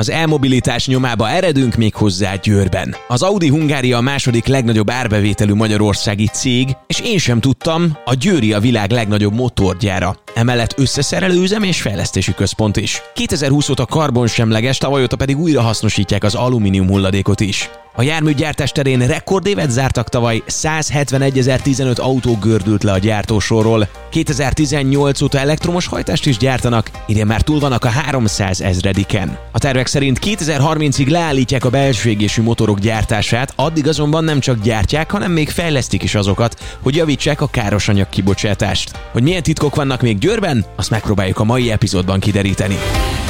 Az elmobilitás nyomába eredünk még hozzá Győrben. Az Audi Hungária a második legnagyobb árbevételű magyarországi cég, és én sem tudtam, a Győri a világ legnagyobb motorgyára. Emellett összeszerelő üzem és fejlesztési központ is. 2020 óta karbonsemleges, tavaly óta pedig újra hasznosítják az alumínium hulladékot is. A járműgyártás terén rekordévet zártak tavaly, 171.015 autó gördült le a gyártósorról. 2018 óta elektromos hajtást is gyártanak, idén már túl vannak a 300 ezrediken. A tervek szerint 2030-ig leállítják a belső égésű motorok gyártását, addig azonban nem csak gyártják, hanem még fejlesztik is azokat, hogy javítsák a károsanyag kibocsátást. Hogy milyen titkok vannak még Győrben, azt megpróbáljuk a mai epizódban kideríteni.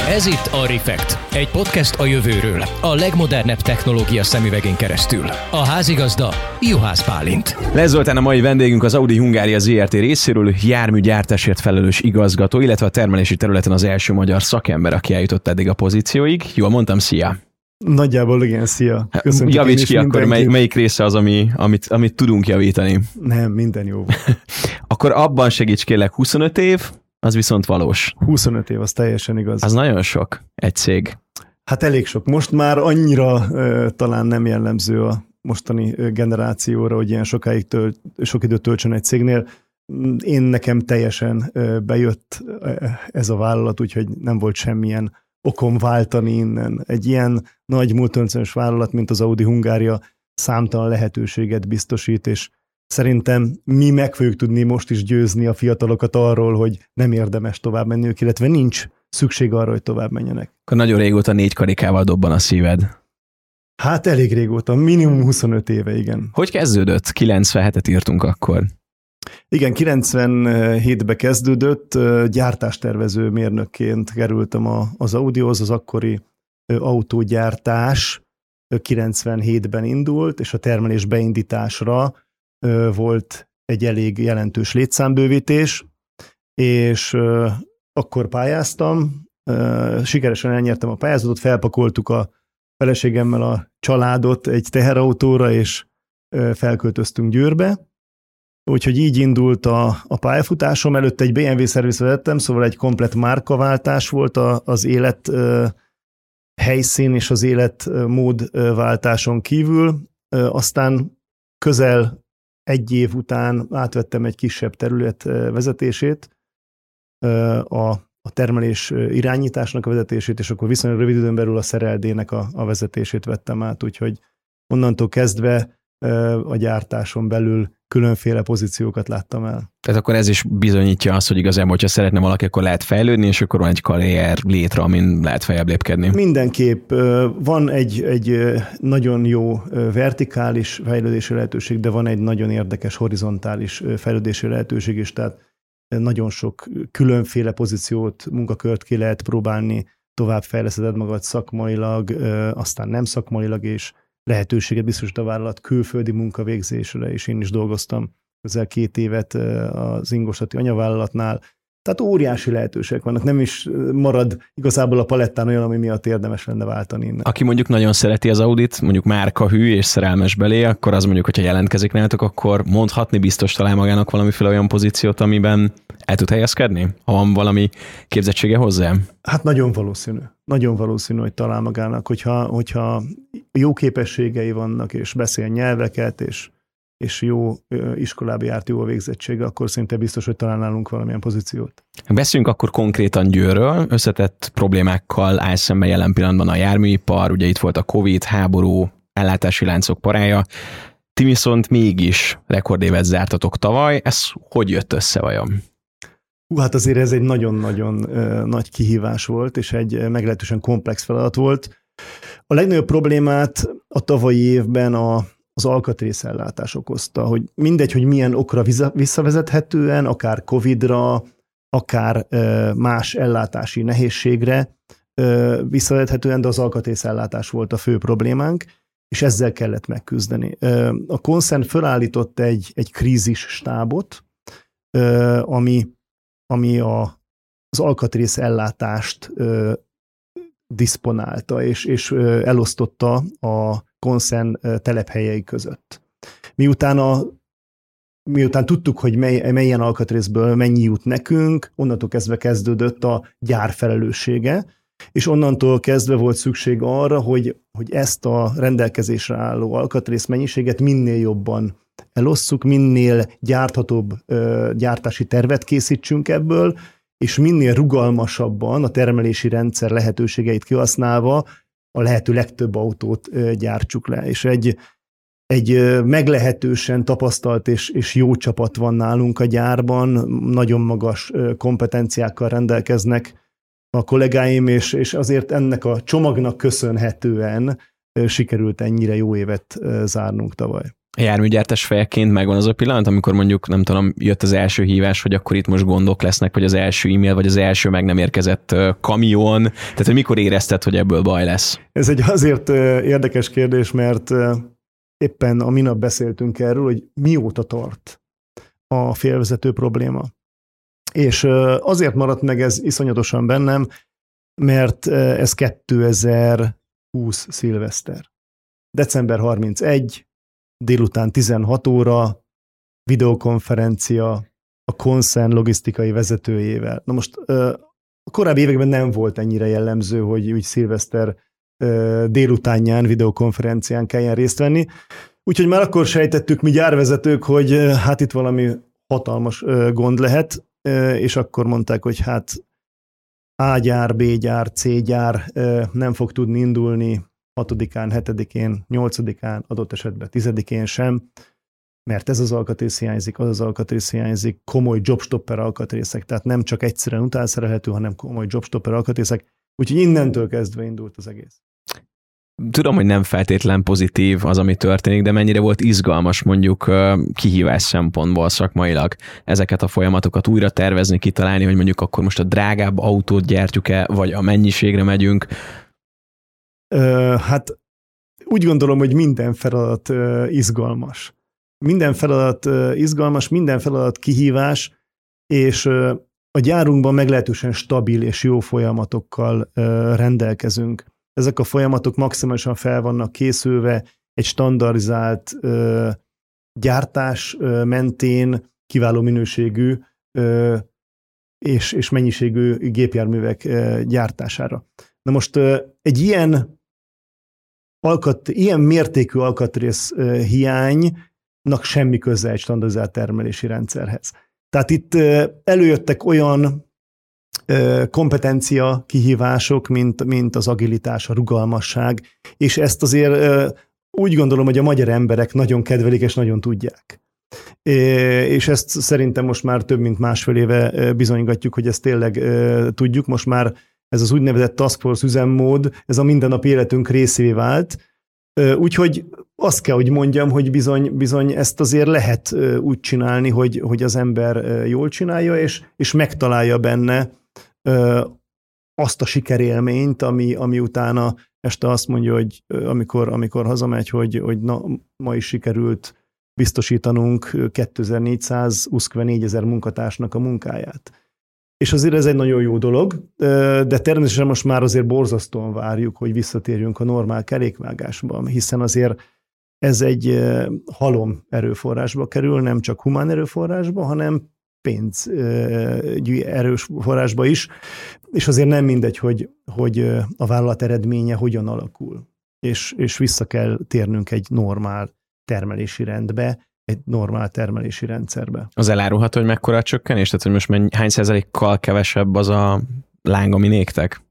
Ez itt a Refekt, egy podcast a jövőről, a legmodernebb technológia szemüvegén keresztül. A házigazda Juhász Pálint. Les Zoltán a mai vendégünk az Audi Hungária ZRT részéről járműgyártásért felelős igazgató, illetve a termelési területen az első magyar szakember, aki eljutott eddig a pozícióig. Jól mondtam, szia! Nagyjából igen, szia. Köszönjük Javíts ki akkor, mely, melyik része az, ami, amit, amit tudunk javítani. Nem, minden jó. akkor abban segíts kérlek 25 év, az viszont valós. 25 év, az teljesen igaz. Az nagyon sok egy cég. Hát elég sok. Most már annyira uh, talán nem jellemző a mostani generációra, hogy ilyen sokáig tölt, sok időt töltsön egy cégnél. Én nekem teljesen uh, bejött ez a vállalat, úgyhogy nem volt semmilyen okom váltani innen. Egy ilyen nagy multinacionális vállalat, mint az Audi Hungária számtalan lehetőséget biztosít, és Szerintem mi meg fogjuk tudni most is győzni a fiatalokat arról, hogy nem érdemes tovább menniük, illetve nincs szükség arra, hogy tovább menjenek. Akkor nagyon régóta négy karikával dobban a szíved. Hát elég régóta, minimum 25 éve, igen. Hogy kezdődött? 97-et írtunk akkor. Igen, 97-ben kezdődött, gyártástervező mérnökként kerültem az Audihoz, az akkori autógyártás 97-ben indult, és a termelés beindításra volt egy elég jelentős létszámbővítés, és akkor pályáztam, sikeresen elnyertem a pályázatot, felpakoltuk a feleségemmel a családot egy teherautóra, és felköltöztünk Győrbe. Úgyhogy így indult a, a pályafutásom. Előtte egy BMW szerviz vezettem, szóval egy komplet márkaváltás volt a, az élet helyszín és az életmód váltáson kívül. Aztán közel egy év után átvettem egy kisebb terület vezetését, a, a termelés irányításnak a vezetését, és akkor viszonylag rövid időn belül a szereldének a, a vezetését vettem át, úgyhogy onnantól kezdve a gyártáson belül különféle pozíciókat láttam el. Tehát akkor ez is bizonyítja azt, hogy igazából, hogyha szeretne valaki, akkor lehet fejlődni, és akkor van egy karrier létre, amin lehet feljebb lépkedni. Mindenképp van egy, egy nagyon jó vertikális fejlődési lehetőség, de van egy nagyon érdekes horizontális fejlődési lehetőség is, tehát nagyon sok különféle pozíciót, munkakört ki lehet próbálni, tovább fejleszted magad szakmailag, aztán nem szakmailag, és lehetőséget biztosít a vállalat külföldi munkavégzésre, és én is dolgoztam közel két évet az Ingosati anyavállalatnál, tehát óriási lehetőségek vannak, nem is marad igazából a palettán olyan, ami miatt érdemes lenne váltani innen. Aki mondjuk nagyon szereti az Audit, mondjuk márka hű és szerelmes belé, akkor az mondjuk, hogyha jelentkezik nálatok, akkor mondhatni biztos talál magának valamiféle olyan pozíciót, amiben el tud helyezkedni? Ha van valami képzettsége hozzá? Hát nagyon valószínű. Nagyon valószínű, hogy talál magának, hogyha, hogyha jó képességei vannak, és beszél nyelveket, és és jó iskolába járt, jó a végzettsége, akkor szinte biztos, hogy találnálunk valamilyen pozíciót. Beszéljünk akkor konkrétan Győrről. Összetett problémákkal áll szembe jelen pillanatban a járműipar, ugye itt volt a Covid, háború, ellátási láncok parája. Ti viszont mégis rekordévet zártatok tavaly. Ez hogy jött össze vajon? Hú, hát azért ez egy nagyon-nagyon nagy kihívás volt, és egy meglehetősen komplex feladat volt. A legnagyobb problémát a tavalyi évben a, az alkatrészellátás okozta, hogy mindegy, hogy milyen okra visszavezethetően, akár Covid-ra, akár más ellátási nehézségre visszavezethetően, de az alkatrészellátás volt a fő problémánk, és ezzel kellett megküzdeni. A Concern felállított egy, egy krízis stábot, ami, ami a, az alkatrész ellátást diszponálta, és, és elosztotta a konszern telephelyei között. Miután a miután tudtuk, hogy mely, melyen alkatrészből mennyi jut nekünk, onnantól kezdve kezdődött a gyár felelőssége, és onnantól kezdve volt szükség arra, hogy, hogy ezt a rendelkezésre álló alkatrész mennyiséget minél jobban elosszuk, minél gyárthatóbb ö, gyártási tervet készítsünk ebből, és minél rugalmasabban a termelési rendszer lehetőségeit kihasználva a lehető legtöbb autót gyártsuk le. És egy, egy meglehetősen tapasztalt és, és jó csapat van nálunk a gyárban, nagyon magas kompetenciákkal rendelkeznek a kollégáim, és, és azért ennek a csomagnak köszönhetően sikerült ennyire jó évet zárnunk tavaly. Járműgyártás fejeként megvan az a pillanat, amikor mondjuk, nem tudom, jött az első hívás, hogy akkor itt most gondok lesznek, vagy az első e-mail, vagy az első meg nem érkezett kamion, tehát hogy mikor érezted, hogy ebből baj lesz? Ez egy azért érdekes kérdés, mert éppen a minap beszéltünk erről, hogy mióta tart a félvezető probléma. És azért maradt meg ez iszonyatosan bennem, mert ez 2020 szilveszter. December 31, délután 16 óra, videokonferencia a Concern logisztikai vezetőjével. Na most a korábbi években nem volt ennyire jellemző, hogy úgy szilveszter délutánján videokonferencián kelljen részt venni. Úgyhogy már akkor sejtettük mi gyárvezetők, hogy hát itt valami hatalmas gond lehet, és akkor mondták, hogy hát A gyár, B gyár, C gyár nem fog tudni indulni 6-án, 7-én, 8-án, adott esetben 10-én sem, mert ez az alkatrész hiányzik, az az alkatrész hiányzik, komoly jobstopper alkatrészek, tehát nem csak egyszerűen utánszerelhető, hanem komoly jobstopper alkatrészek, úgyhogy innentől kezdve indult az egész tudom, hogy nem feltétlen pozitív az, ami történik, de mennyire volt izgalmas mondjuk kihívás szempontból szakmailag ezeket a folyamatokat újra tervezni, kitalálni, hogy mondjuk akkor most a drágább autót gyártjuk-e, vagy a mennyiségre megyünk? Hát úgy gondolom, hogy minden feladat izgalmas. Minden feladat izgalmas, minden feladat kihívás, és a gyárunkban meglehetősen stabil és jó folyamatokkal rendelkezünk ezek a folyamatok maximálisan fel vannak készülve egy standardizált gyártás mentén kiváló minőségű és, és mennyiségű gépjárművek gyártására. Na most egy ilyen alkat, ilyen mértékű alkatrész hiánynak semmi köze egy standardizált termelési rendszerhez. Tehát itt előjöttek olyan kompetencia kihívások, mint, mint az agilitás, a rugalmasság, és ezt azért úgy gondolom, hogy a magyar emberek nagyon kedvelik és nagyon tudják. És ezt szerintem most már több mint másfél éve bizonygatjuk, hogy ezt tényleg tudjuk. Most már ez az úgynevezett Task Force üzemmód, ez a mindennapi életünk részévé vált. Úgyhogy azt kell, hogy mondjam, hogy bizony, bizony ezt azért lehet úgy csinálni, hogy, hogy az ember jól csinálja, és, és megtalálja benne azt a sikerélményt, ami, ami utána este azt mondja, hogy amikor, amikor hazamegy, hogy, hogy na, ma is sikerült biztosítanunk 2424 ezer munkatársnak a munkáját. És azért ez egy nagyon jó dolog, de természetesen most már azért borzasztóan várjuk, hogy visszatérjünk a normál kerékvágásba, hiszen azért ez egy halom erőforrásba kerül, nem csak humán erőforrásba, hanem pénzügyi erős forrásba is, és azért nem mindegy, hogy, hogy a vállalat eredménye hogyan alakul. És, és vissza kell térnünk egy normál termelési rendbe, egy normál termelési rendszerbe. Az elárulható, hogy mekkora a csökkenés? Tehát, hogy most mennyi, hány százalékkal kevesebb az a láng, ami néktek?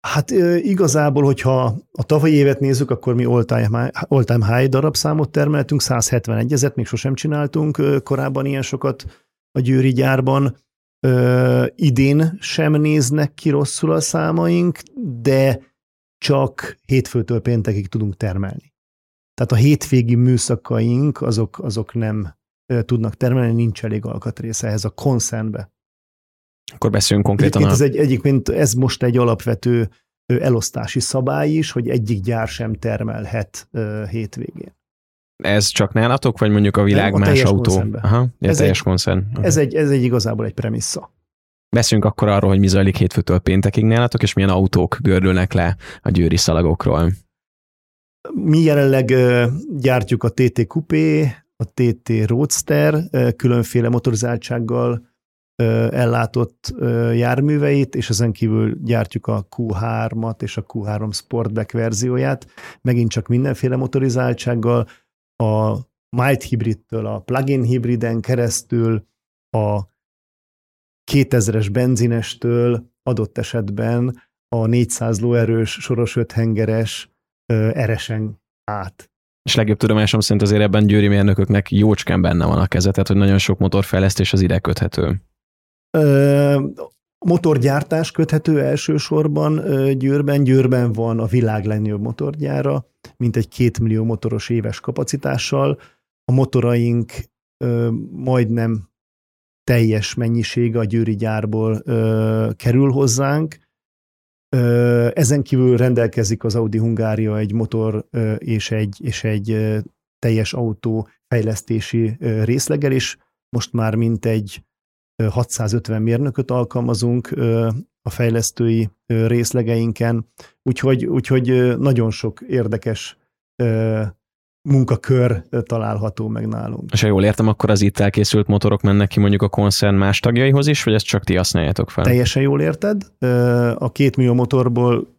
Hát igazából, hogyha a tavalyi évet nézzük, akkor mi all-time, all-time high darabszámot termeltünk, 171 ezet, még sosem csináltunk korábban ilyen sokat a Győri gyárban. idén sem néznek ki rosszul a számaink, de csak hétfőtől péntekig tudunk termelni. Tehát a hétvégi műszakaink azok, azok nem tudnak termelni, nincs elég alkatrész ehhez a konszernbe. Akkor beszéljünk konkrétan. a... ez, egy, egyébként ez most egy alapvető elosztási szabály is, hogy egyik gyár sem termelhet hétvégén. Ez csak nálatok, vagy mondjuk a világ Nem, a más autó? Aha, ez teljes egy, koncern. Okay. Ez, egy, ez egy igazából egy premissza. Beszéljünk akkor arról, hogy mi zajlik hétfőtől péntekig nálatok, és milyen autók gördülnek le a győri szalagokról. Mi jelenleg gyártjuk a TT Coupé, a TT Roadster, különféle motorizáltsággal, ellátott járműveit, és ezen kívül gyártjuk a Q3-at és a Q3 Sportback verzióját, megint csak mindenféle motorizáltsággal, a mild hibridtől a plug-in hibriden keresztül, a 2000-es benzinestől adott esetben a 400 lóerős soros öthengeres eresen át. És legjobb tudomásom szerint azért ebben győri mérnököknek jócskán benne van a keze, tehát hogy nagyon sok motorfejlesztés az ide köthető. Ö, motorgyártás köthető elsősorban Győrben. Győrben van a világ legnagyobb motorgyára, mint egy két millió motoros éves kapacitással. A motoraink ö, majdnem teljes mennyisége a győri gyárból ö, kerül hozzánk. Ezen kívül rendelkezik az Audi Hungária egy motor és egy, és egy teljes autó fejlesztési részleggel, és most már mint egy 650 mérnököt alkalmazunk a fejlesztői részlegeinken, úgyhogy, úgyhogy nagyon sok érdekes munkakör található meg nálunk. És ha jól értem, akkor az itt elkészült motorok mennek ki mondjuk a koncern más tagjaihoz is, vagy ezt csak ti használjátok fel? Teljesen jól érted. A két millió motorból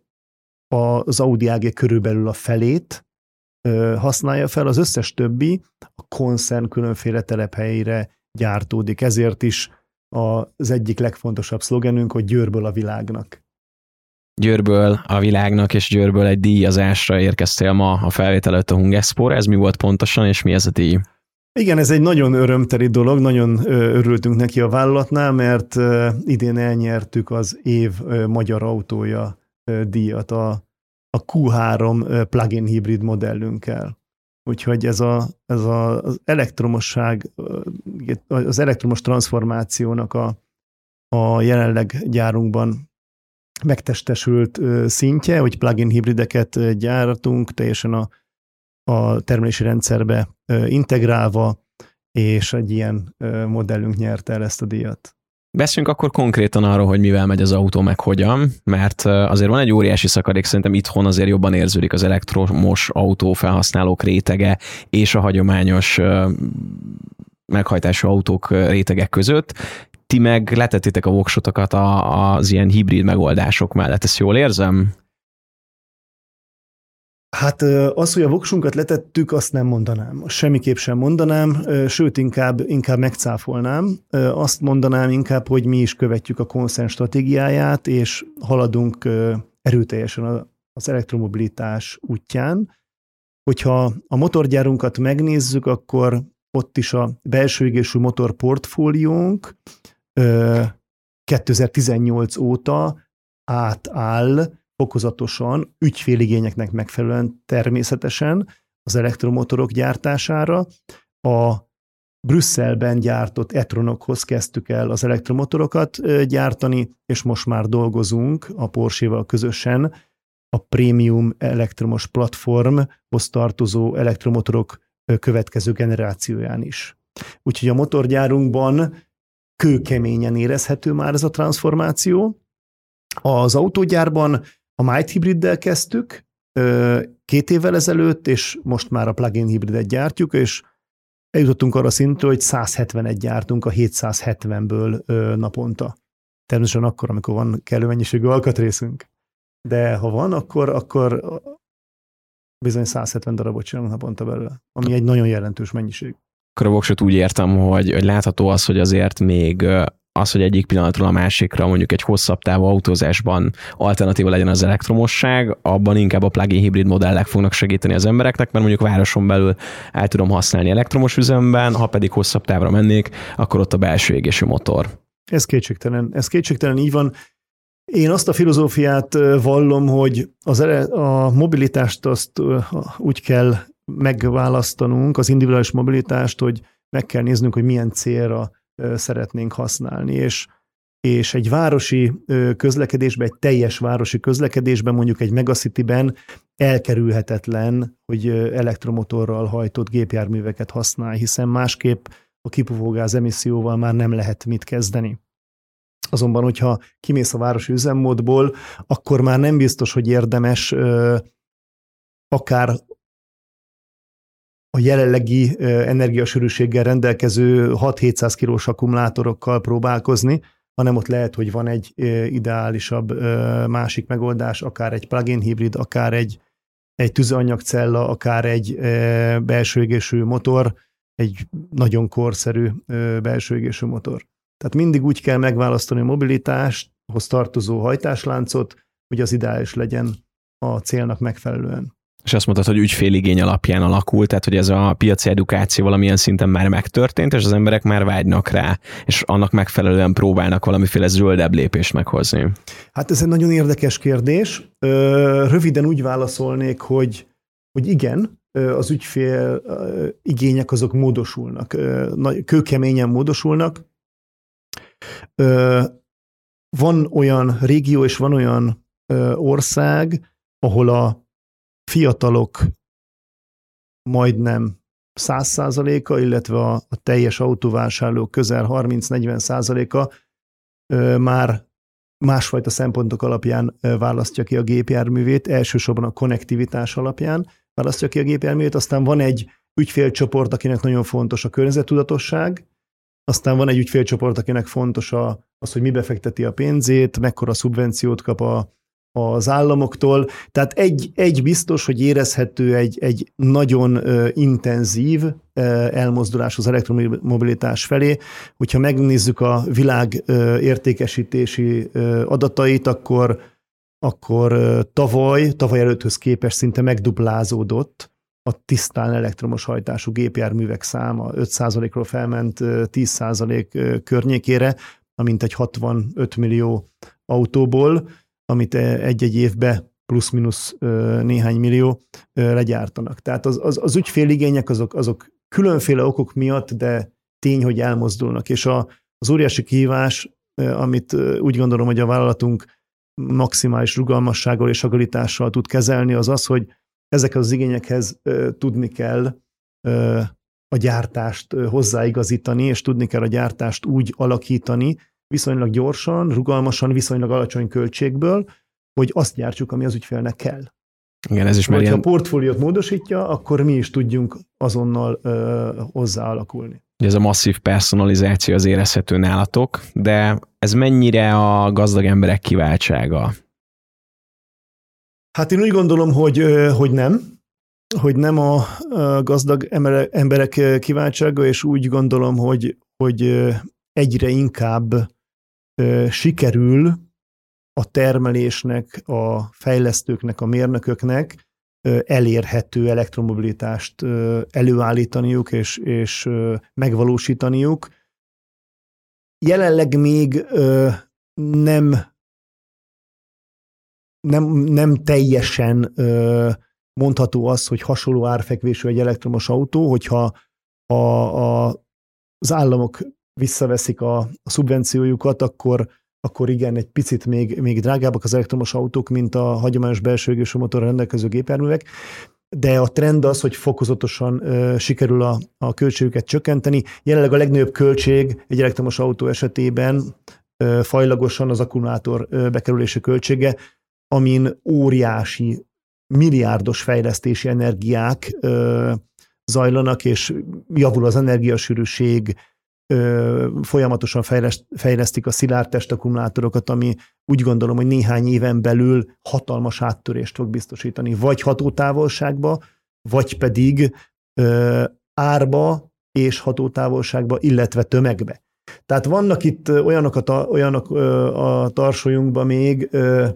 az Audi AG körülbelül a felét használja fel, az összes többi a koncern különféle telephelyére gyártódik. Ezért is az egyik legfontosabb szlogenünk, hogy Győrből a világnak. Győrből a világnak, és Győrből egy díjazásra érkeztél ma a felvétel előtt a Hungexpo. Ez mi volt pontosan, és mi ez a díj? Igen, ez egy nagyon örömteli dolog, nagyon örültünk neki a vállalatnál, mert idén elnyertük az év magyar autója díjat a, a Q3 plug-in hibrid modellünkkel. Úgyhogy ez, a, ez a, az elektromosság, az elektromos transformációnak a, a jelenleg gyárunkban megtestesült szintje, hogy plugin hibrideket gyártunk, teljesen a, a termelési rendszerbe integrálva, és egy ilyen modellünk nyerte el ezt a díjat. Beszéljünk akkor konkrétan arról, hogy mivel megy az autó, meg hogyan, mert azért van egy óriási szakadék, szerintem itthon azért jobban érződik az elektromos autó felhasználók rétege és a hagyományos meghajtású autók rétegek között. Ti meg letettétek a voksotokat az ilyen hibrid megoldások mellett, ezt jól érzem? Hát az, hogy a voksunkat letettük, azt nem mondanám. Semmiképp sem mondanám, sőt, inkább, inkább megcáfolnám. Azt mondanám inkább, hogy mi is követjük a konszens stratégiáját, és haladunk erőteljesen az elektromobilitás útján. Hogyha a motorgyárunkat megnézzük, akkor ott is a belső égésű motor portfóliónk 2018 óta átáll fokozatosan, ügyféligényeknek megfelelően természetesen az elektromotorok gyártására. A Brüsszelben gyártott Etronokhoz kezdtük el az elektromotorokat gyártani, és most már dolgozunk a Porsche-val közösen a prémium elektromos platformhoz tartozó elektromotorok következő generációján is. Úgyhogy a motorgyárunkban kőkeményen érezhető már ez a transformáció. Az autógyárban a Might Hybriddel kezdtük két évvel ezelőtt, és most már a plug-in hibridet gyártjuk, és eljutottunk arra szintre, hogy 171 gyártunk a 770-ből naponta. Természetesen akkor, amikor van kellő mennyiségű alkatrészünk. De ha van, akkor, akkor bizony 170 darabot csinálunk naponta belőle, ami egy nagyon jelentős mennyiség. Akkor úgy értem, hogy, hogy látható az, hogy azért még az, hogy egyik pillanatról a másikra mondjuk egy hosszabb távú autózásban alternatíva legyen az elektromosság, abban inkább a plug-in hibrid modellek fognak segíteni az embereknek, mert mondjuk városon belül el tudom használni elektromos üzemben, ha pedig hosszabb távra mennék, akkor ott a belső égésű motor. Ez kétségtelen, ez kétségtelen így van. Én azt a filozófiát vallom, hogy az ele- a mobilitást azt úgy kell megválasztanunk, az individuális mobilitást, hogy meg kell néznünk, hogy milyen célra szeretnénk használni, és és egy városi közlekedésben, egy teljes városi közlekedésben, mondjuk egy megacityben elkerülhetetlen, hogy elektromotorral hajtott gépjárműveket használ, hiszen másképp a kipufógáz emisszióval már nem lehet mit kezdeni. Azonban, hogyha kimész a városi üzemmódból, akkor már nem biztos, hogy érdemes akár a jelenlegi energiasűrűséggel rendelkező 6-700 kilós akkumulátorokkal próbálkozni, hanem ott lehet, hogy van egy ideálisabb másik megoldás, akár egy plug-in hibrid, akár egy, egy tüzelanyagcella, akár egy belső égésű motor, egy nagyon korszerű belső égésű motor. Tehát mindig úgy kell megválasztani a mobilitáshoz tartozó hajtásláncot, hogy az ideális legyen a célnak megfelelően. És azt mondtad, hogy ügyféligény alapján alakult, tehát hogy ez a piaci edukáció valamilyen szinten már megtörtént, és az emberek már vágynak rá, és annak megfelelően próbálnak valamiféle zöldebb lépést meghozni. Hát ez egy nagyon érdekes kérdés. Röviden úgy válaszolnék, hogy, hogy igen, az ügyfél igények azok módosulnak, kőkeményen módosulnak. Van olyan régió és van olyan ország, ahol a fiatalok majdnem 100 százaléka, illetve a, a teljes autóvásárlók közel 30-40 százaléka már másfajta szempontok alapján választja ki a gépjárművét, elsősorban a konnektivitás alapján választja ki a gépjárművét, aztán van egy ügyfélcsoport, akinek nagyon fontos a környezetudatosság, aztán van egy ügyfélcsoport, akinek fontos a, az, hogy mi befekteti a pénzét, mekkora szubvenciót kap a, az államoktól. Tehát egy, egy biztos, hogy érezhető egy, egy nagyon intenzív elmozdulás az elektromobilitás felé. Hogyha megnézzük a világ értékesítési adatait, akkor akkor uh, tavaly, tavaly előtthöz képest szinte megduplázódott a tisztán elektromos hajtású gépjárművek száma 5%-ról felment 10% környékére, amint egy 65 millió autóból amit eh, egy-egy évbe plusz-minusz néhány millió legyártanak. Tehát az, az, az ügyféligények azok, azok különféle okok miatt, de tény, hogy elmozdulnak. És a, az óriási kihívás, amit úgy gondolom, hogy a vállalatunk maximális rugalmassággal és agilitással tud kezelni, az az, hogy ezekhez az igényekhez tudni kell a gyártást hozzáigazítani, és tudni kell a gyártást úgy alakítani, viszonylag gyorsan, rugalmasan, viszonylag alacsony költségből, hogy azt gyártsuk, ami az ügyfélnek kell. Igen, ez is már ilyen... a portfóliót módosítja, akkor mi is tudjunk azonnal ö, hozzáalakulni. Ez a masszív personalizáció az érezhető nálatok, de ez mennyire a gazdag emberek kiváltsága? Hát én úgy gondolom, hogy, hogy nem, hogy nem a gazdag emberek kiváltsága, és úgy gondolom, hogy, hogy egyre inkább sikerül a termelésnek, a fejlesztőknek, a mérnököknek elérhető elektromobilitást előállítaniuk és, és megvalósítaniuk. Jelenleg még nem, nem, nem teljesen mondható az, hogy hasonló árfekvésű egy elektromos autó, hogyha a, a, az államok visszaveszik a, a szubvenciójukat, akkor, akkor igen, egy picit még, még drágábbak az elektromos autók, mint a hagyományos belső égésű motorra rendelkező gépjárművek, de a trend az, hogy fokozatosan ö, sikerül a, a költségüket csökkenteni. Jelenleg a legnagyobb költség egy elektromos autó esetében ö, fajlagosan az akkumulátor ö, bekerülési költsége, amin óriási, milliárdos fejlesztési energiák ö, zajlanak, és javul az energiasűrűség, folyamatosan fejleszt, fejlesztik a szilárd testakkumulátorokat, ami úgy gondolom, hogy néhány éven belül hatalmas áttörést fog biztosítani, vagy hatótávolságba, vagy pedig ö, árba és hatótávolságba, illetve tömegbe. Tehát vannak itt olyanok a, olyanok a tarsolyunkban még ö,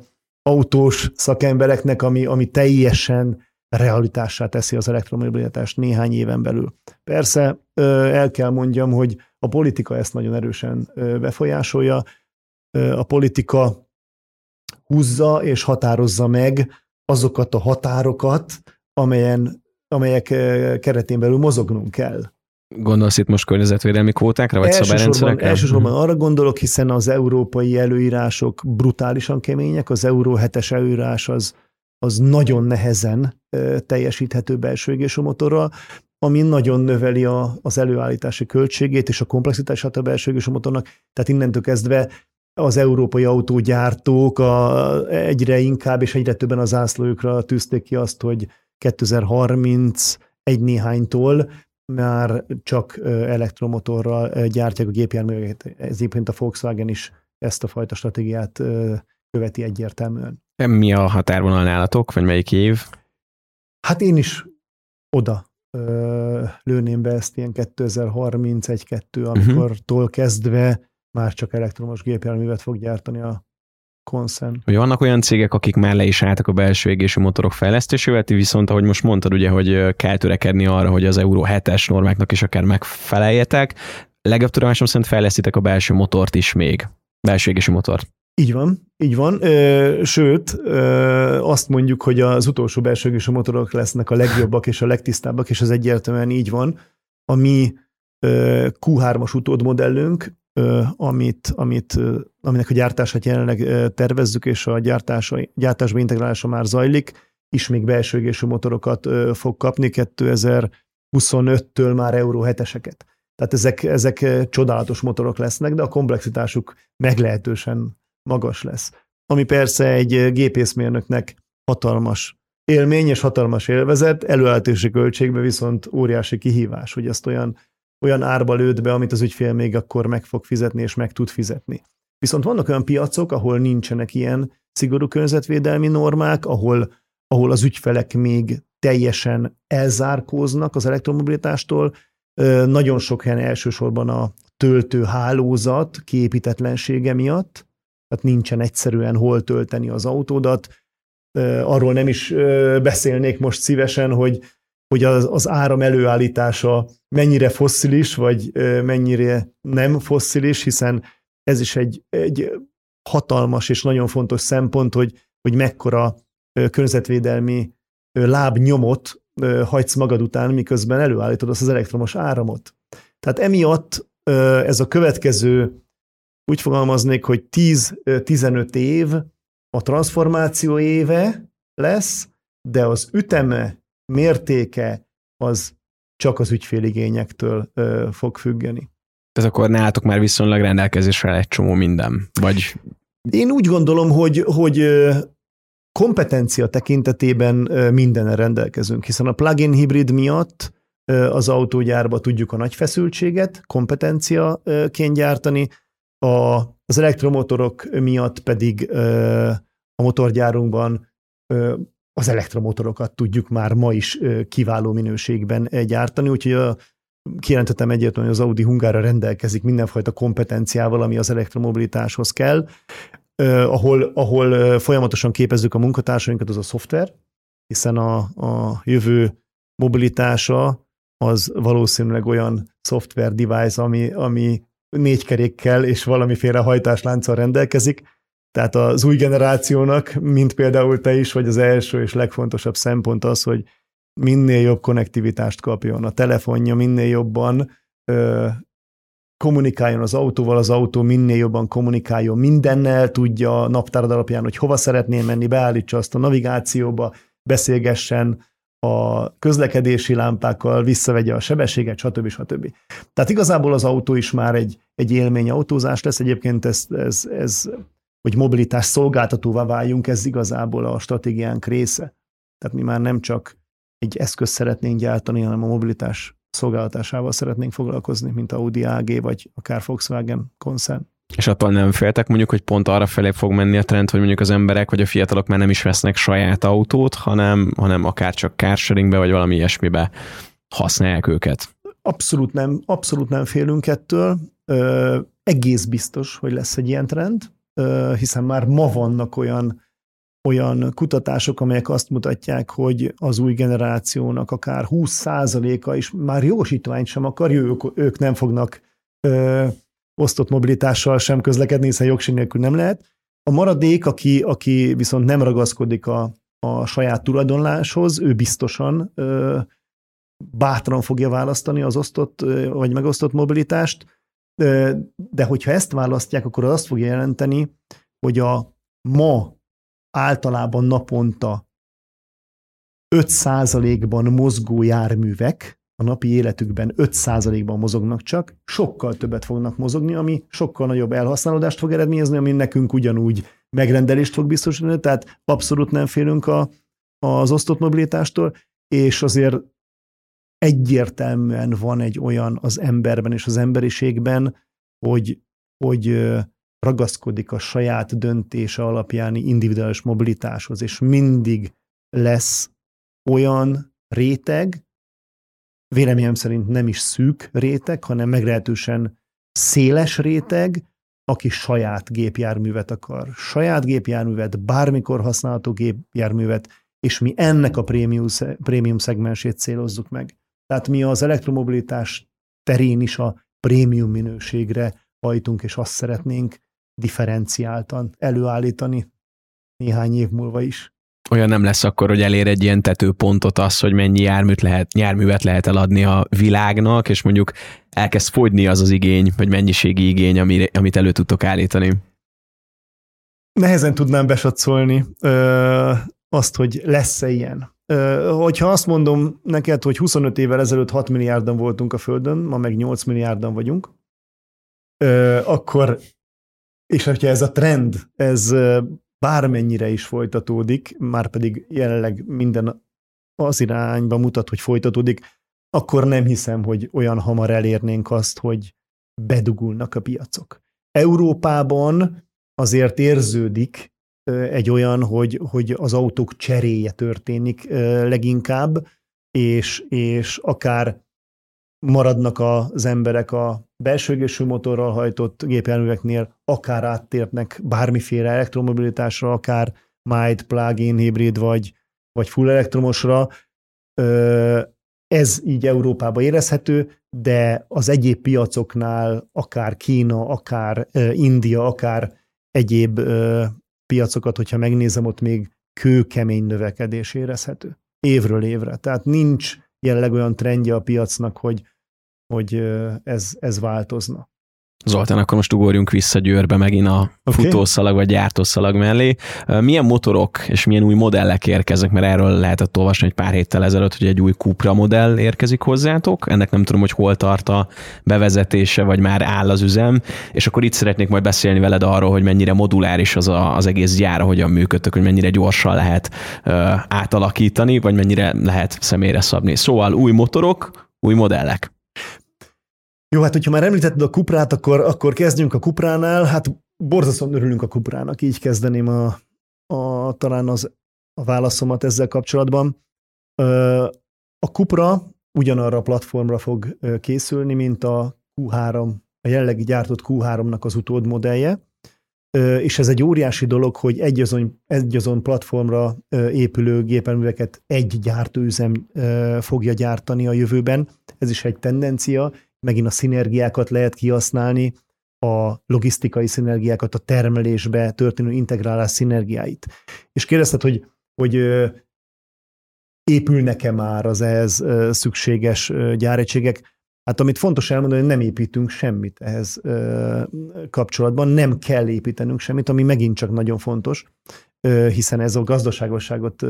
autós szakembereknek, ami, ami teljesen realitássá teszi az elektromobilitást néhány éven belül. Persze el kell mondjam, hogy a politika ezt nagyon erősen befolyásolja. A politika húzza és határozza meg azokat a határokat, amelyen, amelyek keretén belül mozognunk kell. Gondolsz itt most környezetvédelmi kvótákra, vagy elsősorban, elsősorban mhm. arra gondolok, hiszen az európai előírások brutálisan kemények, az Euró 7-es előírás az, az nagyon nehezen teljesíthető belső égésű motorral, ami nagyon növeli a, az előállítási költségét és a komplexitását a belső égésű motornak. Tehát innentől kezdve az európai autógyártók a, egyre inkább és egyre többen az zászlójukra tűzték ki azt, hogy 2030 egy néhánytól már csak elektromotorral gyártják a gépjárműveket. Ez egyébként a Volkswagen is ezt a fajta stratégiát követi egyértelműen. Mi a határvonal nálatok, vagy melyik év? Hát én is oda ö, lőném be ezt ilyen 2031-2, amikor uh-huh. kezdve már csak elektromos gépjárművet fog gyártani a Conszen. Hogy vannak olyan cégek, akik már le is álltak a belső égésű motorok fejlesztésével, ti viszont, ahogy most mondtad, ugye, hogy kell törekedni arra, hogy az Euró 7-es normáknak is akár megfeleljetek. Legjobb tudomásom szerint fejlesztitek a belső motort is még. Belső égésű motort. Így van, így van. Sőt, azt mondjuk, hogy az utolsó belső égésű motorok lesznek a legjobbak és a legtisztábbak, és ez egyértelműen így van. A mi Q3-as utódmodellünk, amit, amit, aminek a gyártását jelenleg tervezzük, és a gyártása, gyártásba integrálása már zajlik, is még belső égésű motorokat fog kapni 2025-től már Euró 7-eseket. Tehát ezek, ezek csodálatos motorok lesznek, de a komplexitásuk meglehetősen magas lesz. Ami persze egy gépészmérnöknek hatalmas élmény és hatalmas élvezet, előállítási költségbe viszont óriási kihívás, hogy ezt olyan olyan árba lőtt be, amit az ügyfél még akkor meg fog fizetni, és meg tud fizetni. Viszont vannak olyan piacok, ahol nincsenek ilyen szigorú környezetvédelmi normák, ahol, ahol az ügyfelek még teljesen elzárkóznak az elektromobilitástól. Nagyon sok helyen elsősorban a töltő hálózat kiépítetlensége miatt, tehát nincsen egyszerűen hol tölteni az autódat. Arról nem is beszélnék most szívesen, hogy hogy az, az áram előállítása mennyire fosszilis, vagy mennyire nem fosszilis, hiszen ez is egy, egy hatalmas és nagyon fontos szempont, hogy, hogy mekkora környezetvédelmi lábnyomot hagysz magad után, miközben előállítod azt az elektromos áramot. Tehát emiatt ez a következő, úgy fogalmaznék, hogy 10-15 év a transformáció éve lesz, de az üteme mértéke az csak az ügyféligényektől ö, fog függeni. Tehát akkor nálatok már viszonylag rendelkezésre egy csomó minden, vagy... Én úgy gondolom, hogy, hogy kompetencia tekintetében mindenre rendelkezünk, hiszen a plug-in hibrid miatt az autógyárba tudjuk a nagy feszültséget kompetenciaként gyártani, a, az elektromotorok miatt pedig a motorgyárunkban az elektromotorokat tudjuk már ma is kiváló minőségben gyártani, úgyhogy a, kijelentettem egyértelműen, hogy az Audi Hungára rendelkezik mindenfajta kompetenciával, ami az elektromobilitáshoz kell, ahol, ahol folyamatosan képezzük a munkatársainkat, az a szoftver, hiszen a, a jövő mobilitása az valószínűleg olyan szoftver device, ami, ami négy kerékkel és valamiféle hajtáslánccal rendelkezik, tehát az új generációnak, mint például te is, vagy az első és legfontosabb szempont az, hogy minél jobb konnektivitást kapjon. A telefonja minél jobban ö, kommunikáljon az autóval, az autó minél jobban kommunikáljon mindennel, tudja a naptárad alapján, hogy hova szeretné menni, beállítsa azt a navigációba, beszélgessen a közlekedési lámpákkal, visszavegye a sebességet, stb. stb. Tehát igazából az autó is már egy, egy élmény autózás lesz. Egyébként ez, ez, ez hogy mobilitás szolgáltatóvá váljunk, ez igazából a stratégiánk része. Tehát mi már nem csak egy eszköz szeretnénk gyártani, hanem a mobilitás szolgáltatásával szeretnénk foglalkozni, mint Audi AG vagy akár Volkswagen koncern. És attól nem féltek mondjuk, hogy pont arra felé fog menni a trend, hogy mondjuk az emberek vagy a fiatalok már nem is vesznek saját autót, hanem, hanem akár csak carsharingbe vagy valami ilyesmibe használják őket. Abszolút nem, abszolút nem félünk ettől. Ö, egész biztos, hogy lesz egy ilyen trend hiszen már ma vannak olyan, olyan kutatások, amelyek azt mutatják, hogy az új generációnak akár 20%-a is már jogosítványt sem akar, ők, ők nem fognak ö, osztott mobilitással sem közlekedni, hiszen jogség nélkül nem lehet. A maradék, aki, aki viszont nem ragaszkodik a, a saját tulajdonláshoz, ő biztosan ö, bátran fogja választani az osztott vagy megosztott mobilitást, de hogyha ezt választják, akkor az azt fogja jelenteni, hogy a ma általában naponta 5%-ban mozgó járművek napi életükben 5%-ban mozognak csak, sokkal többet fognak mozogni, ami sokkal nagyobb elhasználódást fog eredményezni, ami nekünk ugyanúgy megrendelést fog biztosítani, tehát abszolút nem félünk a, az osztott mobilitástól, és azért egyértelműen van egy olyan az emberben és az emberiségben, hogy, hogy ragaszkodik a saját döntése alapjáni individuális mobilitáshoz, és mindig lesz olyan réteg, véleményem szerint nem is szűk réteg, hanem meglehetősen széles réteg, aki saját gépjárművet akar. Saját gépjárművet, bármikor használható gépjárművet, és mi ennek a prémium, prémium szegmensét célozzuk meg. Tehát mi az elektromobilitás terén is a prémium minőségre hajtunk, és azt szeretnénk differenciáltan előállítani néhány év múlva is olyan nem lesz akkor, hogy elér egy ilyen tetőpontot az, hogy mennyi járműt lehet, járművet lehet eladni a világnak, és mondjuk elkezd fogyni az az igény, vagy mennyiségi igény, amit elő tudtok állítani. Nehezen tudnám besatszolni ö, azt, hogy lesz-e ilyen. Ö, hogyha azt mondom neked, hogy 25 évvel ezelőtt 6 milliárdan voltunk a Földön, ma meg 8 milliárdan vagyunk, ö, akkor, és hogyha ez a trend, ez bármennyire is folytatódik, már pedig jelenleg minden az irányba mutat, hogy folytatódik, akkor nem hiszem, hogy olyan hamar elérnénk azt, hogy bedugulnak a piacok. Európában azért érződik egy olyan, hogy, hogy az autók cseréje történik leginkább, és, és akár maradnak az emberek a belső motorral hajtott gépjárműveknél, akár áttérnek bármiféle elektromobilitásra, akár mild plug-in hibrid, vagy, vagy full elektromosra. Ez így Európában érezhető, de az egyéb piacoknál, akár Kína, akár India, akár egyéb piacokat, hogyha megnézem, ott még kőkemény növekedés érezhető. Évről évre. Tehát nincs jelenleg olyan trendje a piacnak, hogy hogy ez, ez változna. Zoltán, akkor most ugorjunk vissza Győrbe megint a okay. futószalag vagy gyártószalag mellé. Milyen motorok és milyen új modellek érkeznek, mert erről lehetett olvasni egy pár héttel ezelőtt, hogy egy új Cupra modell érkezik hozzátok. Ennek nem tudom, hogy hol tart a bevezetése, vagy már áll az üzem. És akkor itt szeretnék majd beszélni veled arról, hogy mennyire moduláris az a, az egész gyár, hogyan működtök, hogy mennyire gyorsan lehet ö, átalakítani, vagy mennyire lehet személyre szabni. Szóval új motorok, új modellek. Jó, hát hogyha már említetted a kuprát, akkor, akkor kezdjünk a kupránál. Hát borzasztóan örülünk a kuprának, így kezdeném a, a, talán az, a válaszomat ezzel kapcsolatban. A kupra ugyanarra a platformra fog készülni, mint a Q3, a jelenlegi gyártott Q3-nak az utód modellje, és ez egy óriási dolog, hogy egy azon, egy azon platformra épülő gépelműveket egy gyártóüzem fogja gyártani a jövőben. Ez is egy tendencia, megint a szinergiákat lehet kihasználni, a logisztikai szinergiákat, a termelésbe történő integrálás szinergiáit. És kérdezted, hogy, hogy épülnek-e már az ehhez szükséges gyáregységek? Hát amit fontos elmondani, hogy nem építünk semmit ehhez kapcsolatban, nem kell építenünk semmit, ami megint csak nagyon fontos, hiszen ez a gazdaságosságot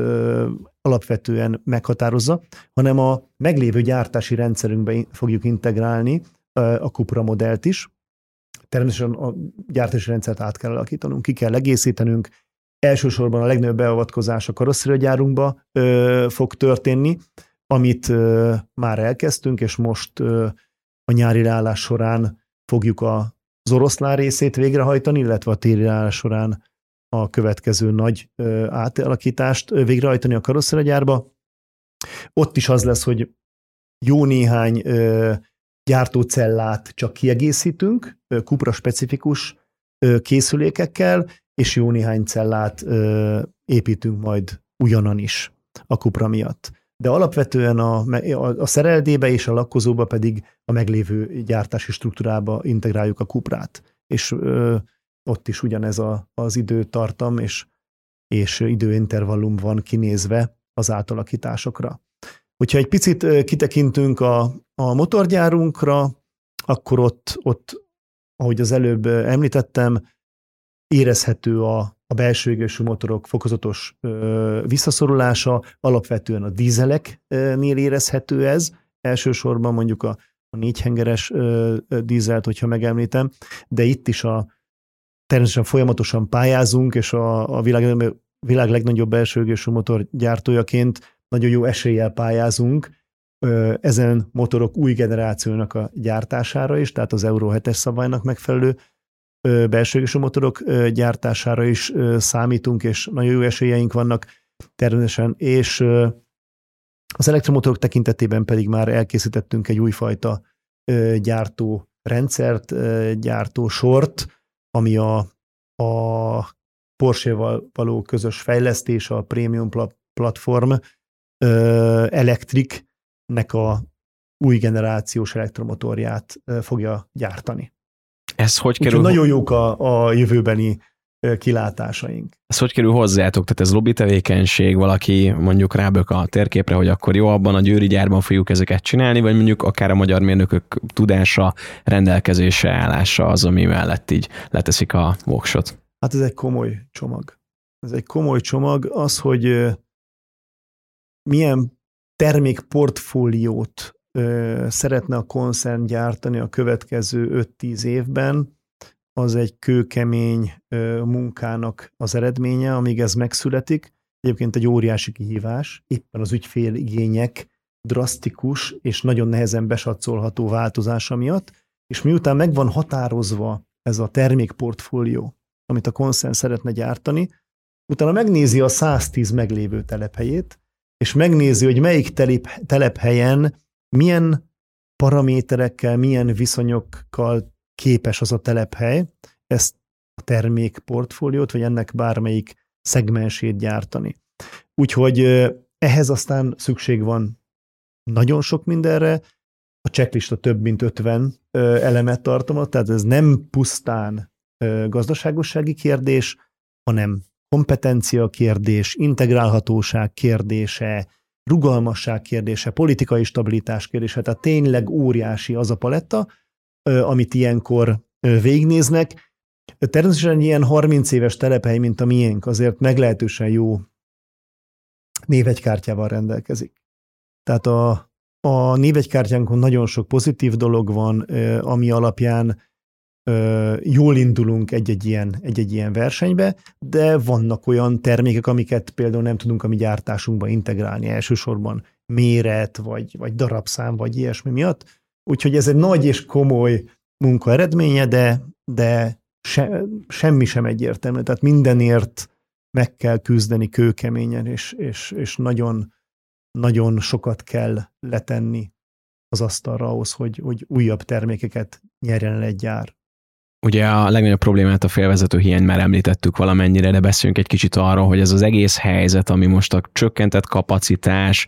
alapvetően meghatározza, hanem a meglévő gyártási rendszerünkbe fogjuk integrálni a Cupra modellt is. Természetesen a gyártási rendszert át kell alakítanunk, ki kell egészítenünk, elsősorban a legnagyobb beavatkozás a karosszériagyárunkba fog történni, amit már elkezdtünk, és most a nyári állás során fogjuk a, az oroszlán részét végrehajtani, illetve a téri állás során a következő nagy átalakítást végrehajtani a karosszeragyárba. Ott is az lesz, hogy jó néhány gyártócellát csak kiegészítünk, kupra specifikus készülékekkel, és jó néhány cellát építünk majd ugyanan is a kupra miatt. De alapvetően a, a, a szereldébe és a lakkozóba pedig a meglévő gyártási struktúrába integráljuk a kuprát. És ö, ott is ugyanez a, az időtartam és, és időintervallum van kinézve az átalakításokra. Hogyha egy picit kitekintünk a, a motorgyárunkra, akkor ott, ott, ahogy az előbb említettem, érezhető a, a belső égésű motorok fokozatos ö, visszaszorulása, alapvetően a dízeleknél érezhető ez, elsősorban mondjuk a, a négyhengeres ö, dízelt, hogyha megemlítem, de itt is a, természetesen folyamatosan pályázunk, és a, a világ, világ legnagyobb belső égésű motor gyártójaként nagyon jó eséllyel pályázunk, ezen motorok új generációnak a gyártására is, tehát az Euro 7-es szabálynak megfelelő belső motorok gyártására is számítunk, és nagyon jó esélyeink vannak természetesen, és az elektromotorok tekintetében pedig már elkészítettünk egy újfajta gyártó rendszert, gyártó sort, ami a, a Porsche-val való közös fejlesztés, a Premium platform Electric-nek a új generációs elektromotorját fogja gyártani. Ez hogy kerül? Úgyhogy nagyon jók a, a jövőbeni kilátásaink. Ez hogy kerül hozzátok? Tehát ez lobby tevékenység, valaki mondjuk rábök a térképre, hogy akkor jó, abban a győri gyárban fogjuk ezeket csinálni, vagy mondjuk akár a magyar mérnökök tudása, rendelkezése, állása az, ami mellett így leteszik a voksot. Hát ez egy komoly csomag. Ez egy komoly csomag. Az, hogy milyen termékportfóliót szeretne a koncern gyártani a következő 5-10 évben, az egy kőkemény munkának az eredménye, amíg ez megszületik. Egyébként egy óriási kihívás, éppen az ügyfél igények drasztikus és nagyon nehezen besatszolható változása miatt, és miután meg van határozva ez a termékportfólió, amit a konszern szeretne gyártani, utána megnézi a 110 meglévő telephelyét, és megnézi, hogy melyik telep, telephelyen milyen paraméterekkel, milyen viszonyokkal képes az a telephely ezt a termékportfóliót, vagy ennek bármelyik szegmensét gyártani. Úgyhogy ehhez aztán szükség van nagyon sok mindenre, a checklista több mint 50 elemet tartalmaz, tehát ez nem pusztán gazdaságossági kérdés, hanem kompetencia kérdés, integrálhatóság kérdése, rugalmasság kérdése, politikai stabilitás kérdése, tehát tényleg óriási az a paletta, amit ilyenkor végignéznek. Természetesen ilyen 30 éves telephely, mint a miénk, azért meglehetősen jó névegykártyával rendelkezik. Tehát a, a névegykártyánkon nagyon sok pozitív dolog van, ami alapján jól indulunk egy-egy ilyen, egy-egy ilyen versenybe, de vannak olyan termékek, amiket például nem tudunk a mi gyártásunkba integrálni elsősorban méret, vagy, vagy darabszám, vagy ilyesmi miatt. Úgyhogy ez egy nagy és komoly munka eredménye, de, de se, semmi sem egyértelmű. Tehát mindenért meg kell küzdeni kőkeményen, és, és, és nagyon, nagyon sokat kell letenni az asztalra ahhoz, hogy, hogy újabb termékeket nyerjen el egy gyár. Ugye a legnagyobb problémát a félvezető hiány már említettük valamennyire, de beszéljünk egy kicsit arról, hogy ez az egész helyzet, ami most a csökkentett kapacitás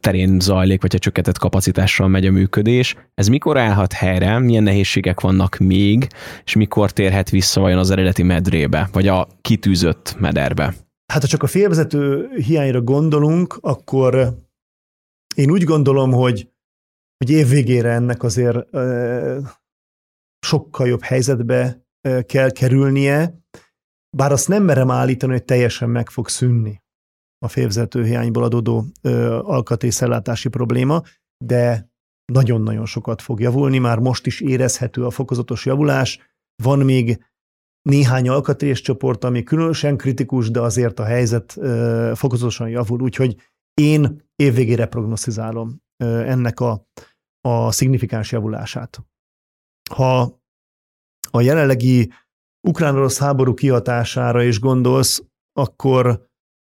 terén zajlik, vagy a csökkentett kapacitással megy a működés, ez mikor állhat helyre, milyen nehézségek vannak még, és mikor térhet vissza vajon az eredeti medrébe, vagy a kitűzött mederbe? Hát ha csak a félvezető hiányra gondolunk, akkor én úgy gondolom, hogy, hogy évvégére ennek azért sokkal jobb helyzetbe kell kerülnie, bár azt nem merem állítani, hogy teljesen meg fog szűnni a félvezető hiányból adódó alkatrészellátási probléma, de nagyon-nagyon sokat fog javulni, már most is érezhető a fokozatos javulás, van még néhány alkatrészcsoport, ami különösen kritikus, de azért a helyzet fokozatosan javul, úgyhogy én évvégére prognosztizálom ennek a, a szignifikáns javulását ha a jelenlegi ukrán-orosz háború kihatására is gondolsz, akkor,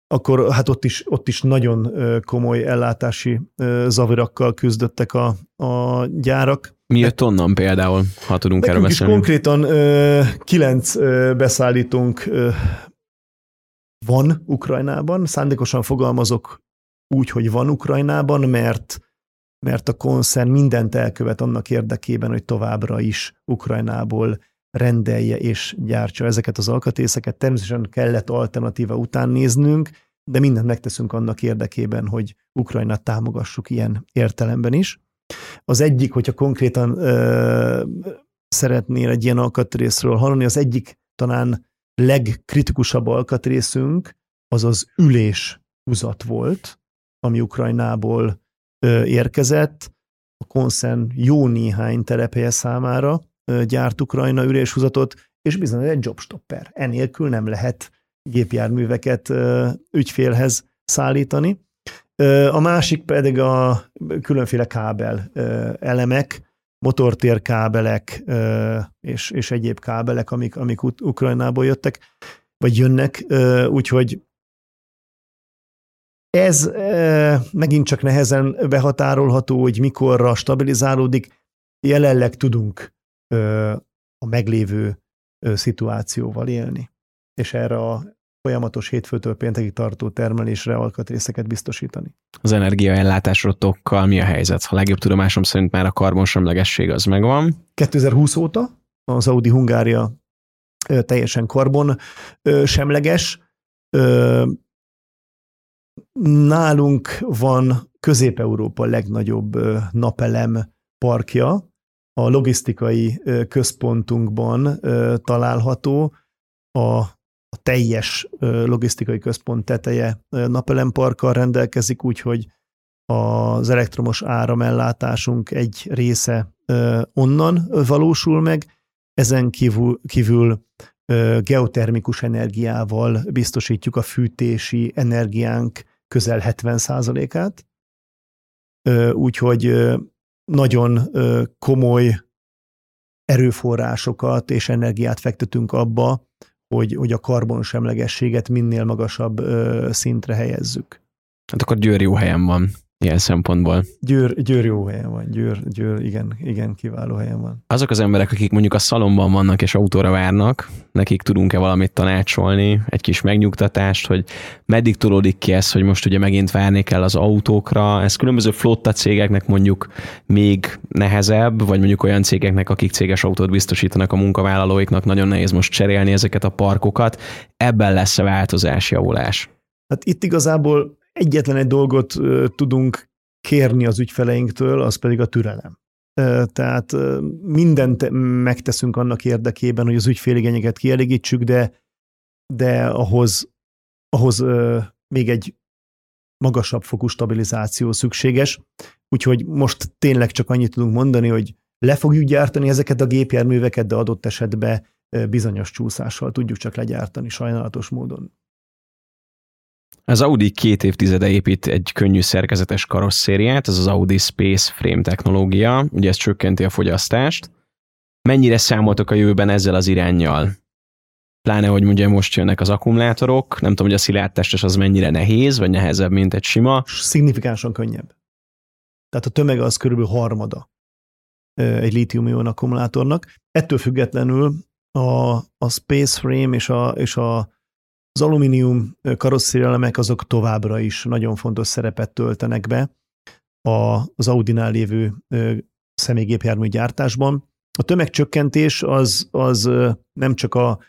akkor hát ott is, ott is nagyon komoly ellátási zavirakkal küzdöttek a, a gyárak. Mi jött onnan például, ha tudunk erről beszélni? konkrétan kilenc beszállítónk van Ukrajnában. Szándékosan fogalmazok úgy, hogy van Ukrajnában, mert mert a konszern mindent elkövet annak érdekében, hogy továbbra is Ukrajnából rendelje és gyártsa ezeket az alkatrészeket. Természetesen kellett alternatíva után néznünk, de mindent megteszünk annak érdekében, hogy Ukrajnát támogassuk ilyen értelemben is. Az egyik, hogyha konkrétan ö, szeretnél egy ilyen alkatrészről hallani, az egyik talán legkritikusabb alkatrészünk az az ülés húzat volt, ami Ukrajnából érkezett, a Konszern jó néhány telephelye számára gyárt Ukrajna üléshúzatot, és bizony egy jobstopper. Enélkül nem lehet gépjárműveket ügyfélhez szállítani. A másik pedig a különféle kábel elemek, motortérkábelek és, és egyéb kábelek, amik, amik Ukrajnából jöttek, vagy jönnek, úgyhogy ez megint csak nehezen behatárolható, hogy mikorra stabilizálódik. Jelenleg tudunk a meglévő szituációval élni, és erre a folyamatos hétfőtől péntekig tartó termelésre alkatrészeket biztosítani. Az energiaellátásotokkal mi a helyzet? A legjobb tudomásom szerint már a karbonsemlegesség az megvan. 2020 óta az Audi Hungária teljesen karbon semleges. Nálunk van Közép-Európa legnagyobb napelem parkja, a logisztikai központunkban található, a, teljes logisztikai központ teteje napelemparkkal rendelkezik, úgyhogy az elektromos áramellátásunk egy része onnan valósul meg, ezen kívül, kívül geotermikus energiával biztosítjuk a fűtési energiánk közel 70%-át, úgyhogy nagyon komoly erőforrásokat és energiát fektetünk abba, hogy, hogy a karbonsemlegességet minél magasabb szintre helyezzük. Hát akkor Győr jó helyen van ilyen szempontból. Győr, Győr jó helyen van, Győr, Győr igen, igen, kiváló helyen van. Azok az emberek, akik mondjuk a szalomban vannak és autóra várnak, nekik tudunk-e valamit tanácsolni, egy kis megnyugtatást, hogy meddig tolódik ki ez, hogy most ugye megint várni kell az autókra, ez különböző flotta cégeknek mondjuk még nehezebb, vagy mondjuk olyan cégeknek, akik céges autót biztosítanak a munkavállalóiknak, nagyon nehéz most cserélni ezeket a parkokat. Ebben lesz a változás, javulás? Hát itt igazából Egyetlen egy dolgot tudunk kérni az ügyfeleinktől, az pedig a türelem. Tehát mindent megteszünk annak érdekében, hogy az ügyféligényeket kielégítsük, de, de ahhoz, ahhoz még egy magasabb fokú stabilizáció szükséges. Úgyhogy most tényleg csak annyit tudunk mondani, hogy le fogjuk gyártani ezeket a gépjárműveket, de adott esetben bizonyos csúszással tudjuk csak legyártani sajnálatos módon. Az Audi két évtizede épít egy könnyű szerkezetes karosszériát, ez az Audi Space Frame technológia, ugye ez csökkenti a fogyasztást. Mennyire számoltok a jövőben ezzel az irányjal? Pláne, hogy ugye most jönnek az akkumulátorok, nem tudom, hogy a szilárdtestes az mennyire nehéz, vagy nehezebb, mint egy sima. Szignifikánsan könnyebb. Tehát a tömege az körülbelül harmada egy lítium akkumulátornak. Ettől függetlenül a, a Space Frame és a, és a az alumínium karosszérielemek azok továbbra is nagyon fontos szerepet töltenek be az Audinál lévő személygépjármű gyártásban. A tömegcsökkentés az, az nem csak a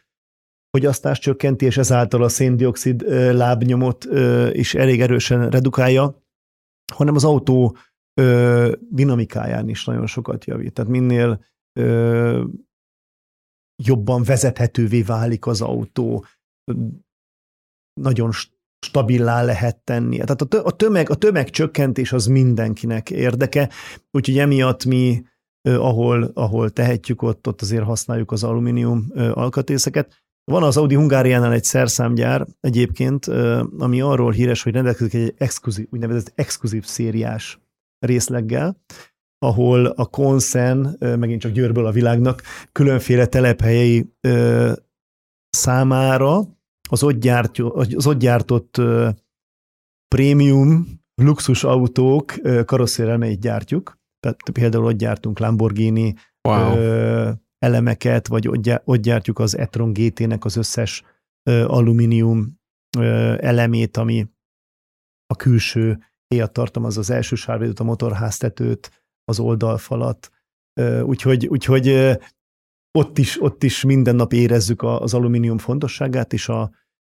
fogyasztás csökkenti, és ezáltal a széndiokszid lábnyomot is elég erősen redukálja, hanem az autó dinamikáján is nagyon sokat javít. Tehát minél jobban vezethetővé válik az autó, nagyon stabilá lehet tenni. Tehát a tömeg, a tömegcsökkentés az mindenkinek érdeke, úgyhogy emiatt mi, ahol, ahol tehetjük, ott, ott azért használjuk az alumínium alkatrészeket. Van az Audi Hungáriánál egy szerszámgyár egyébként, ami arról híres, hogy rendelkezik egy exkluzív, úgynevezett exkluzív szériás részleggel, ahol a konszen, megint csak Győrből a világnak, különféle telephelyei számára az ott, gyártó, az ott gyártott prémium luxus autók karosszérelmeit gyártjuk. Tehát például ott gyártunk Lamborghini wow. elemeket, vagy ott gyártjuk az e-tron GT-nek az összes alumínium elemét, ami a külső éjat tartalmaz az első sárvédőt, a motorháztetőt, az oldalfalat. Úgyhogy, úgyhogy ott is, ott is minden nap érezzük az alumínium fontosságát és a,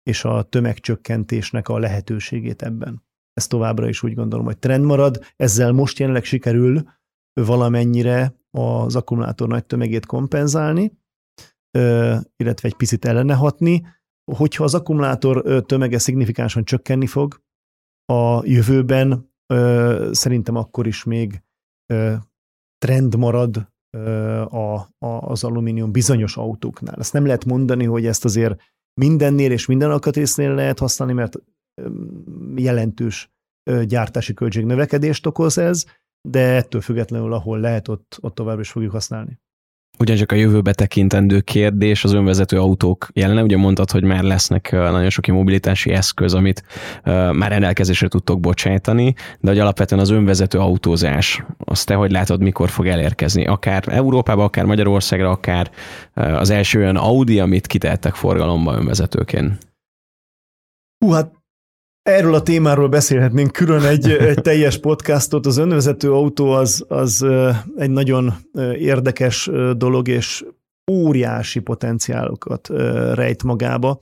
és a tömegcsökkentésnek a lehetőségét ebben. Ez továbbra is úgy gondolom, hogy trend marad. Ezzel most jelenleg sikerül valamennyire az akkumulátor nagy tömegét kompenzálni, illetve egy picit ellene hatni. Hogyha az akkumulátor tömege szignifikánsan csökkenni fog a jövőben, szerintem akkor is még trend marad a, az alumínium bizonyos autóknál. Ezt nem lehet mondani, hogy ezt azért mindennél és minden alkatrésznél lehet használni, mert jelentős gyártási költség növekedést okoz ez, de ettől függetlenül, ahol lehet, ott, ott tovább is fogjuk használni. Ugyancsak a jövőbe tekintendő kérdés az önvezető autók jelene. Ugye mondtad, hogy már lesznek nagyon sok mobilitási eszköz, amit már rendelkezésre tudtok bocsájtani, de hogy alapvetően az önvezető autózás, azt te hogy látod, mikor fog elérkezni? Akár Európába, akár Magyarországra, akár az első olyan Audi, amit kitehettek forgalomba önvezetőként? Hú, hát Erről a témáról beszélhetnénk külön egy, egy teljes podcastot. Az önvezető autó az, az egy nagyon érdekes dolog, és óriási potenciálokat rejt magába.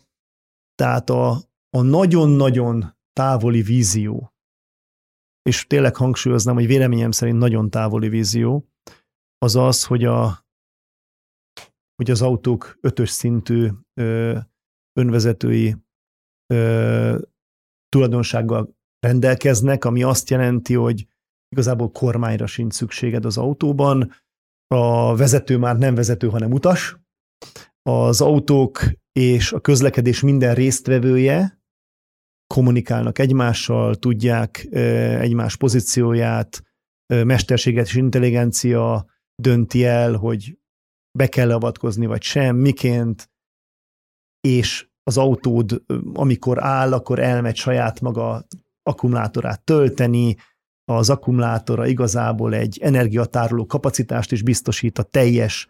Tehát a, a nagyon-nagyon távoli vízió, és tényleg hangsúlyoznám, hogy véleményem szerint nagyon távoli vízió, az az, hogy, a, hogy az autók ötös szintű önvezetői tulajdonsággal rendelkeznek, ami azt jelenti, hogy igazából kormányra sincs szükséged az autóban, a vezető már nem vezető, hanem utas, az autók és a közlekedés minden résztvevője kommunikálnak egymással, tudják egymás pozícióját, mesterséges intelligencia dönti el, hogy be kell avatkozni, vagy sem, miként, és az autód, amikor áll, akkor elmegy saját maga akkumulátorát tölteni, az akkumulátora igazából egy energiatároló kapacitást is biztosít a teljes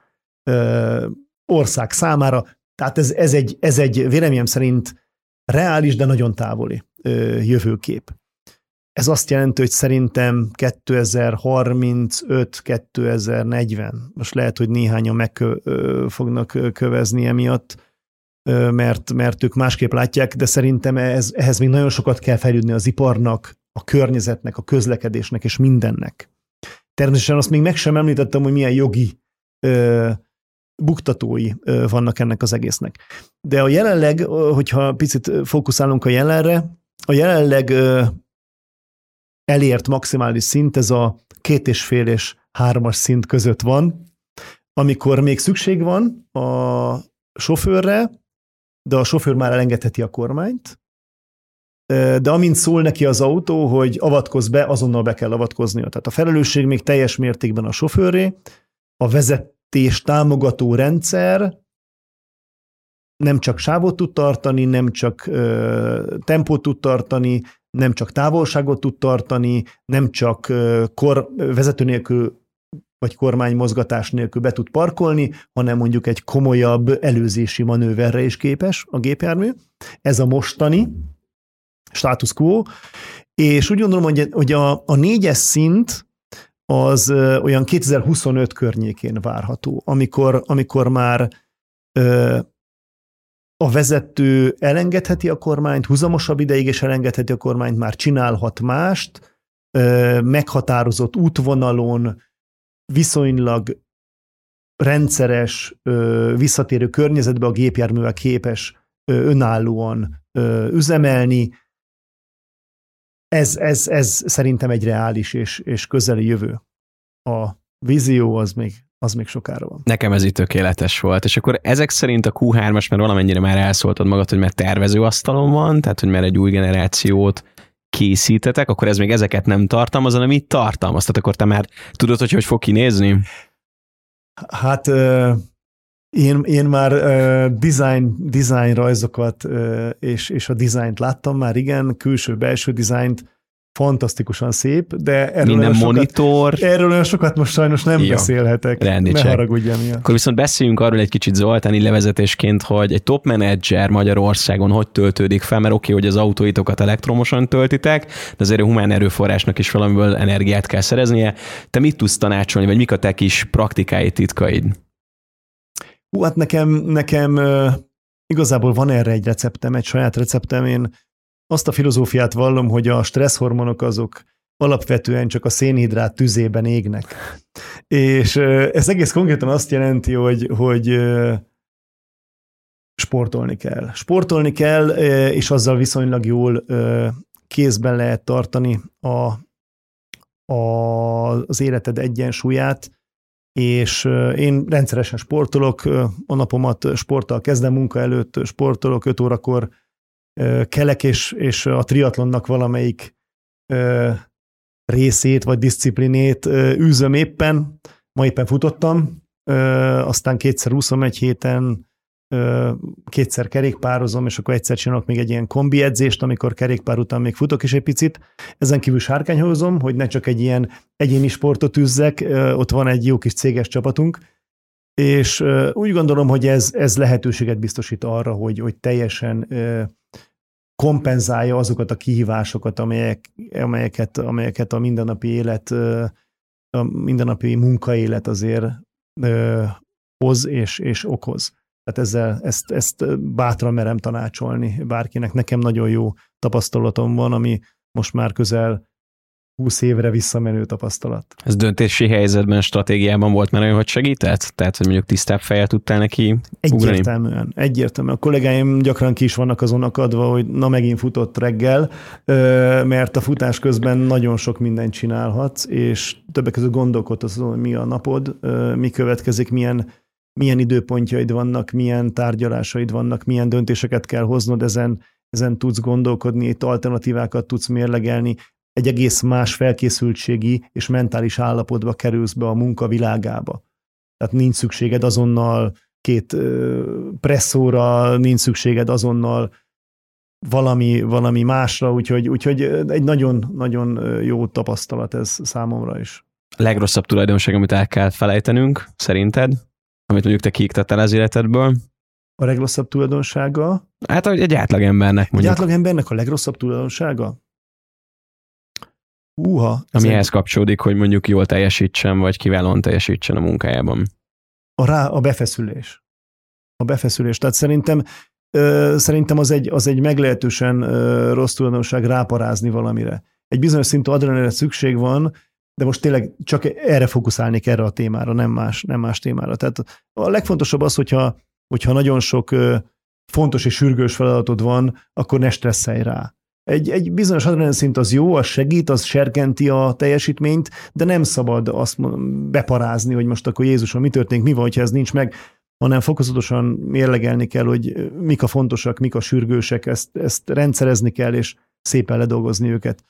ö, ország számára. Tehát ez, ez, egy, ez egy véleményem szerint reális, de nagyon távoli ö, jövőkép. Ez azt jelenti, hogy szerintem 2035-2040, most lehet, hogy néhányan meg fognak kövezni emiatt, mert, mert ők másképp látják, de szerintem ez, ehhez még nagyon sokat kell fejlődni az iparnak, a környezetnek, a közlekedésnek és mindennek. Természetesen azt még meg sem említettem, hogy milyen jogi ö, buktatói ö, vannak ennek az egésznek. De a jelenleg, hogyha picit fókuszálunk a jelenre, a jelenleg ö, elért maximális szint, ez a két és fél és hármas szint között van, amikor még szükség van a sofőrre, de a sofőr már elengedheti a kormányt, de amint szól neki az autó, hogy avatkozz be, azonnal be kell avatkoznia. Tehát a felelősség még teljes mértékben a sofőré, a vezetés támogató rendszer nem csak sávot tud tartani, nem csak ö, tempót tud tartani, nem csak távolságot tud tartani, nem csak ö, kor, vezető nélkül vagy kormánymozgatás nélkül be tud parkolni, hanem mondjuk egy komolyabb előzési manőverre is képes a gépjármű. Ez a mostani status quo, és úgy gondolom, hogy, a, a négyes szint az olyan 2025 környékén várható, amikor, amikor már ö, a vezető elengedheti a kormányt, húzamosabb ideig is elengedheti a kormányt, már csinálhat mást, meghatározott útvonalon, viszonylag rendszeres, visszatérő környezetbe a gépjárművel képes önállóan üzemelni. Ez, ez, ez szerintem egy reális és, és közeli jövő. A vízió az még, az még sokára van. Nekem ez itt tökéletes volt, és akkor ezek szerint a Q3-as, mert valamennyire már elszóltad magad, hogy már tervezőasztalon van, tehát hogy már egy új generációt készítetek, akkor ez még ezeket nem tartalmaz, hanem mit tartalmaz? Tehát akkor te már tudod, hogy hogy fog kinézni? Hát én, én már design, design rajzokat és, és a dizájnt láttam már, igen, külső-belső dizájnt, fantasztikusan szép, de erről Minden olyan monitor. Sokat, erről olyan sokat most sajnos nem Jó. beszélhetek. Rendi ne haragudj emiatt. Akkor viszont beszéljünk arról egy kicsit Zoltáni levezetésként, hogy egy top menedzser Magyarországon hogy töltődik fel, mert oké, okay, hogy az autóitokat elektromosan töltitek, de azért a humán erőforrásnak is valamiből energiát kell szereznie. Te mit tudsz tanácsolni, vagy mik a te kis praktikáid, titkaid? Hú, hát nekem, nekem igazából van erre egy receptem, egy saját receptem. Én azt a filozófiát vallom, hogy a stresszhormonok azok alapvetően csak a szénhidrát tüzében égnek. És ez egész konkrétan azt jelenti, hogy, hogy sportolni kell. Sportolni kell, és azzal viszonylag jól kézben lehet tartani a, a, az életed egyensúlyát, és én rendszeresen sportolok, a napomat sporttal kezdem, munka előtt sportolok, 5 órakor kelek, és, és a triatlonnak valamelyik részét vagy disziplinét űzöm éppen. Ma éppen futottam, aztán kétszer úszom egy héten, kétszer kerékpározom, és akkor egyszer csinálok még egy ilyen kombi edzést, amikor kerékpár után még futok is egy picit. Ezen kívül sárkányhozom, hogy ne csak egy ilyen egyéni sportot üzzek, ott van egy jó kis céges csapatunk, és úgy gondolom, hogy ez, ez lehetőséget biztosít arra, hogy, hogy teljesen kompenzálja azokat a kihívásokat, amelyek, amelyeket, amelyeket a mindennapi élet, a mindennapi munkaélet azért hoz és, és okoz. Tehát ezzel, ezt, ezt bátran merem tanácsolni bárkinek. Nekem nagyon jó tapasztalatom van, ami most már közel 20 évre visszamenő tapasztalat. Ez döntési helyzetben, stratégiában volt már olyan, hogy segített? Tehát, hogy mondjuk tisztább fejjel tudtál neki Egyértelműen, ugrani? egyértelműen. A kollégáim gyakran ki is vannak azon akadva, hogy na megint futott reggel, mert a futás közben nagyon sok mindent csinálhatsz, és többek között gondolkodsz azon, hogy mi a napod, mi következik, milyen milyen időpontjaid vannak, milyen tárgyalásaid vannak, milyen döntéseket kell hoznod, ezen, ezen tudsz gondolkodni, itt alternatívákat tudsz mérlegelni, egy egész más felkészültségi és mentális állapotba kerülsz be a munka világába. Tehát nincs szükséged azonnal két presszóra, nincs szükséged azonnal valami, valami másra, úgyhogy, úgyhogy egy nagyon-nagyon jó tapasztalat ez számomra is. A legrosszabb tulajdonság, amit el kell felejtenünk, szerinted? Amit mondjuk te kiiktattál az életedből? A legrosszabb tulajdonsága? Hát egy átlagembernek mondjuk. Egy átlagembernek a legrosszabb tulajdonsága? Húha. Amihez egy... kapcsolódik, hogy mondjuk jól teljesítsen, vagy kiválóan teljesítsen a munkájában. A, rá, a befeszülés. A befeszülés. Tehát szerintem ö, szerintem az egy, az egy meglehetősen ö, rossz tulajdonság ráparázni valamire. Egy bizonyos szintű adrenalinre szükség van, de most tényleg csak erre fókuszálnék erre a témára, nem más, nem más témára. Tehát a legfontosabb az, hogyha, hogyha nagyon sok ö, fontos és sürgős feladatod van, akkor ne stresszelj rá. Egy, egy bizonyos adrenalin szint az jó, az segít, az serkenti a teljesítményt, de nem szabad azt beparázni, hogy most akkor Jézuson mi történik, mi van, hogyha ez nincs meg, hanem fokozatosan mérlegelni kell, hogy mik a fontosak, mik a sürgősek, ezt, ezt rendszerezni kell, és szépen ledolgozni őket.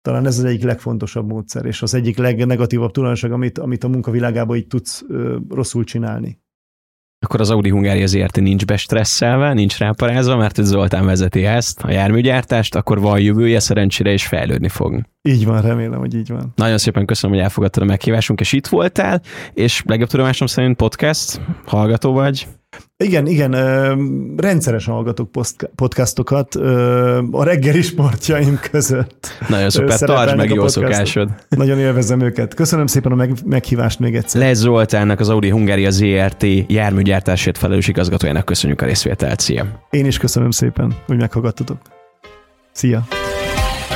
Talán ez az egyik legfontosabb módszer, és az egyik legnegatívabb tulajdonság, amit, amit a munkavilágában így tudsz ö, rosszul csinálni akkor az Audi Hungária ZRT nincs bestresszelve, nincs ráparázva, mert hogy Zoltán vezeti ezt, a járműgyártást, akkor van jövője, szerencsére is fejlődni fog. Így van, remélem, hogy így van. Nagyon szépen köszönöm, hogy elfogadtad a meghívásunk, és itt voltál, és legjobb tudomásom szerint podcast, hallgató vagy. Igen, igen, rendszeresen hallgatok podcastokat a reggeli sportjaim között. Nagyon szuper, tartsd meg jó szokásod. Nagyon élvezem őket. Köszönöm szépen a meghívást még egyszer. Lesz Zoltánnak az Audi Hungária ZRT járműgyártásért felelős igazgatójának köszönjük a részvételt. Szia! Én is köszönöm szépen, hogy meghallgattatok. Szia!